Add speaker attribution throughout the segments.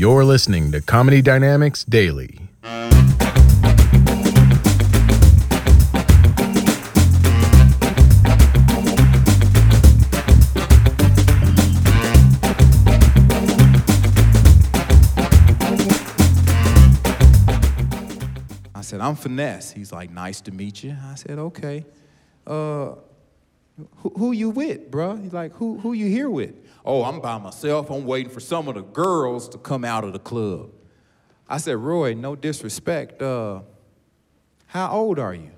Speaker 1: You're listening to Comedy Dynamics Daily.
Speaker 2: I said, I'm Finesse. He's like, nice to meet you. I said, okay. Uh, who, who you with, bruh? He's like, who, who you here with? Oh, I'm by myself. I'm waiting for some of the girls to come out of the club. I said, Roy, no disrespect. Uh, how old are you?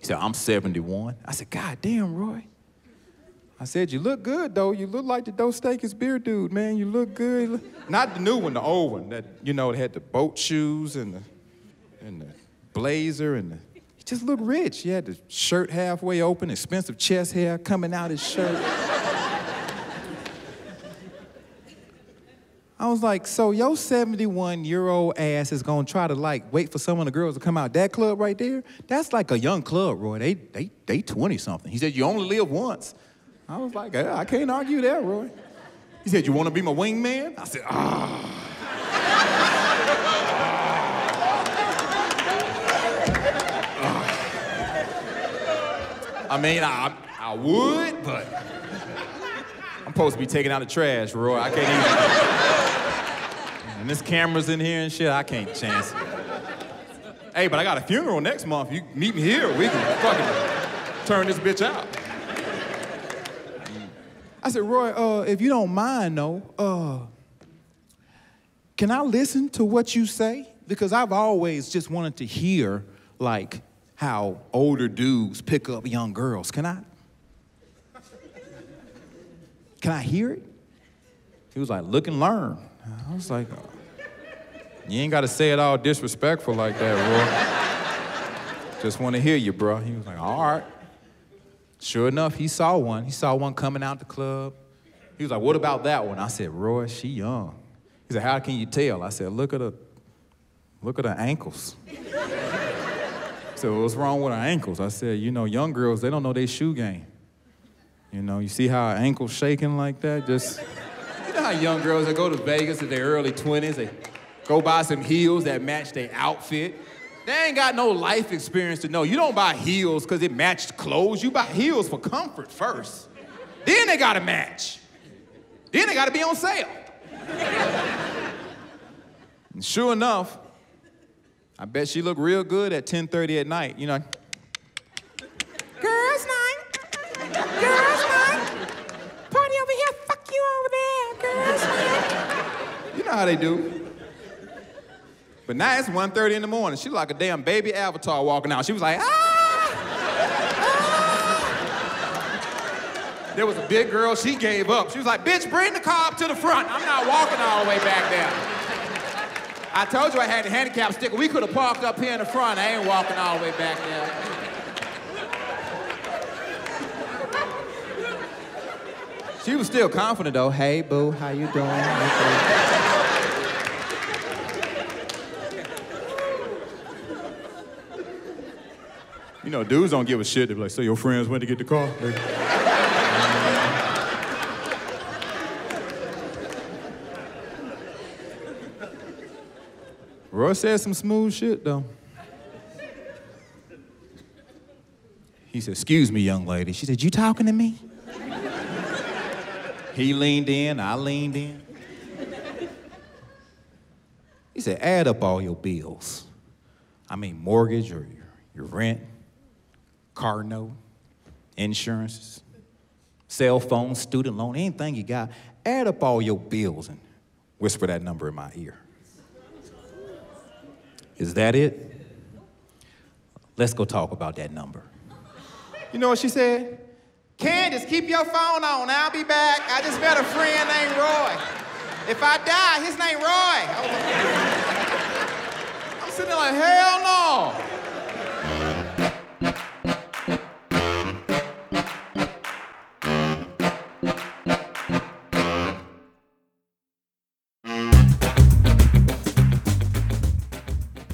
Speaker 2: He said, I'm 71. I said, God damn, Roy. I said, you look good, though. You look like the Dos Equis beer dude, man. You look good. Not the new one, the old one that, you know, had the boat shoes and the, and the blazer and the, he just looked rich. He had the shirt halfway open, expensive chest hair coming out his shirt. I was like, so your 71 year old ass is gonna try to like wait for some of the girls to come out that club right there? That's like a young club, Roy. They they they 20 something. He said, you only live once. I was like, I can't argue that, Roy. He said, you wanna be my wingman? I said, ah. I mean, I, I would, but I'm supposed to be taking out the trash, Roy. I can't even. And this camera's in here and shit, I can't chance it. Hey, but I got a funeral next month. You meet me here, we can fucking turn this bitch out. I said, Roy, uh, if you don't mind, though, uh, can I listen to what you say? Because I've always just wanted to hear, like, how older dudes pick up young girls. Can I? Can I hear it? He was like, look and learn. I was like, you ain't got to say it all disrespectful like that, Roy. Just want to hear you, bro. He was like, all right. Sure enough, he saw one. He saw one coming out the club. He was like, what about that one? I said, Roy, she young. He said, how can you tell? I said, look at her, look at her ankles. So what's wrong with our ankles? I said, you know, young girls, they don't know their shoe game. You know, you see how our ankles shaking like that? Just, you know how young girls, they go to Vegas in their early 20s, they go buy some heels that match their outfit. They ain't got no life experience to know. You don't buy heels because it matched clothes. You buy heels for comfort first. Then they gotta match. Then they gotta be on sale. and sure enough, I bet she looked real good at 10:30 at night. You know, girls' night, girls' night, party over here, fuck you over there, girls' night. You know how they do. But now it's 1:30 in the morning. She like a damn baby avatar walking out. She was like, ah! ah. There was a big girl. She gave up. She was like, bitch, bring the car up to the front. I'm not walking all the way back there. I told you I had the handicap sticker. We could have parked up here in the front. I ain't walking all the way back there. She was still confident though. Hey, boo, how you doing? you know, dudes don't give a shit. They be like, so your friends went to get the car? Roy said some smooth shit, though. He said, Excuse me, young lady. She said, You talking to me? he leaned in, I leaned in. He said, Add up all your bills. I mean, mortgage or your, your rent, car note, insurances, cell phone, student loan, anything you got. Add up all your bills and whisper that number in my ear. Is that it? Let's go talk about that number. You know what she said? Candace, keep your phone on. I'll be back. I just met a friend named Roy. If I die, his name Roy. I'm sitting there like, hell no.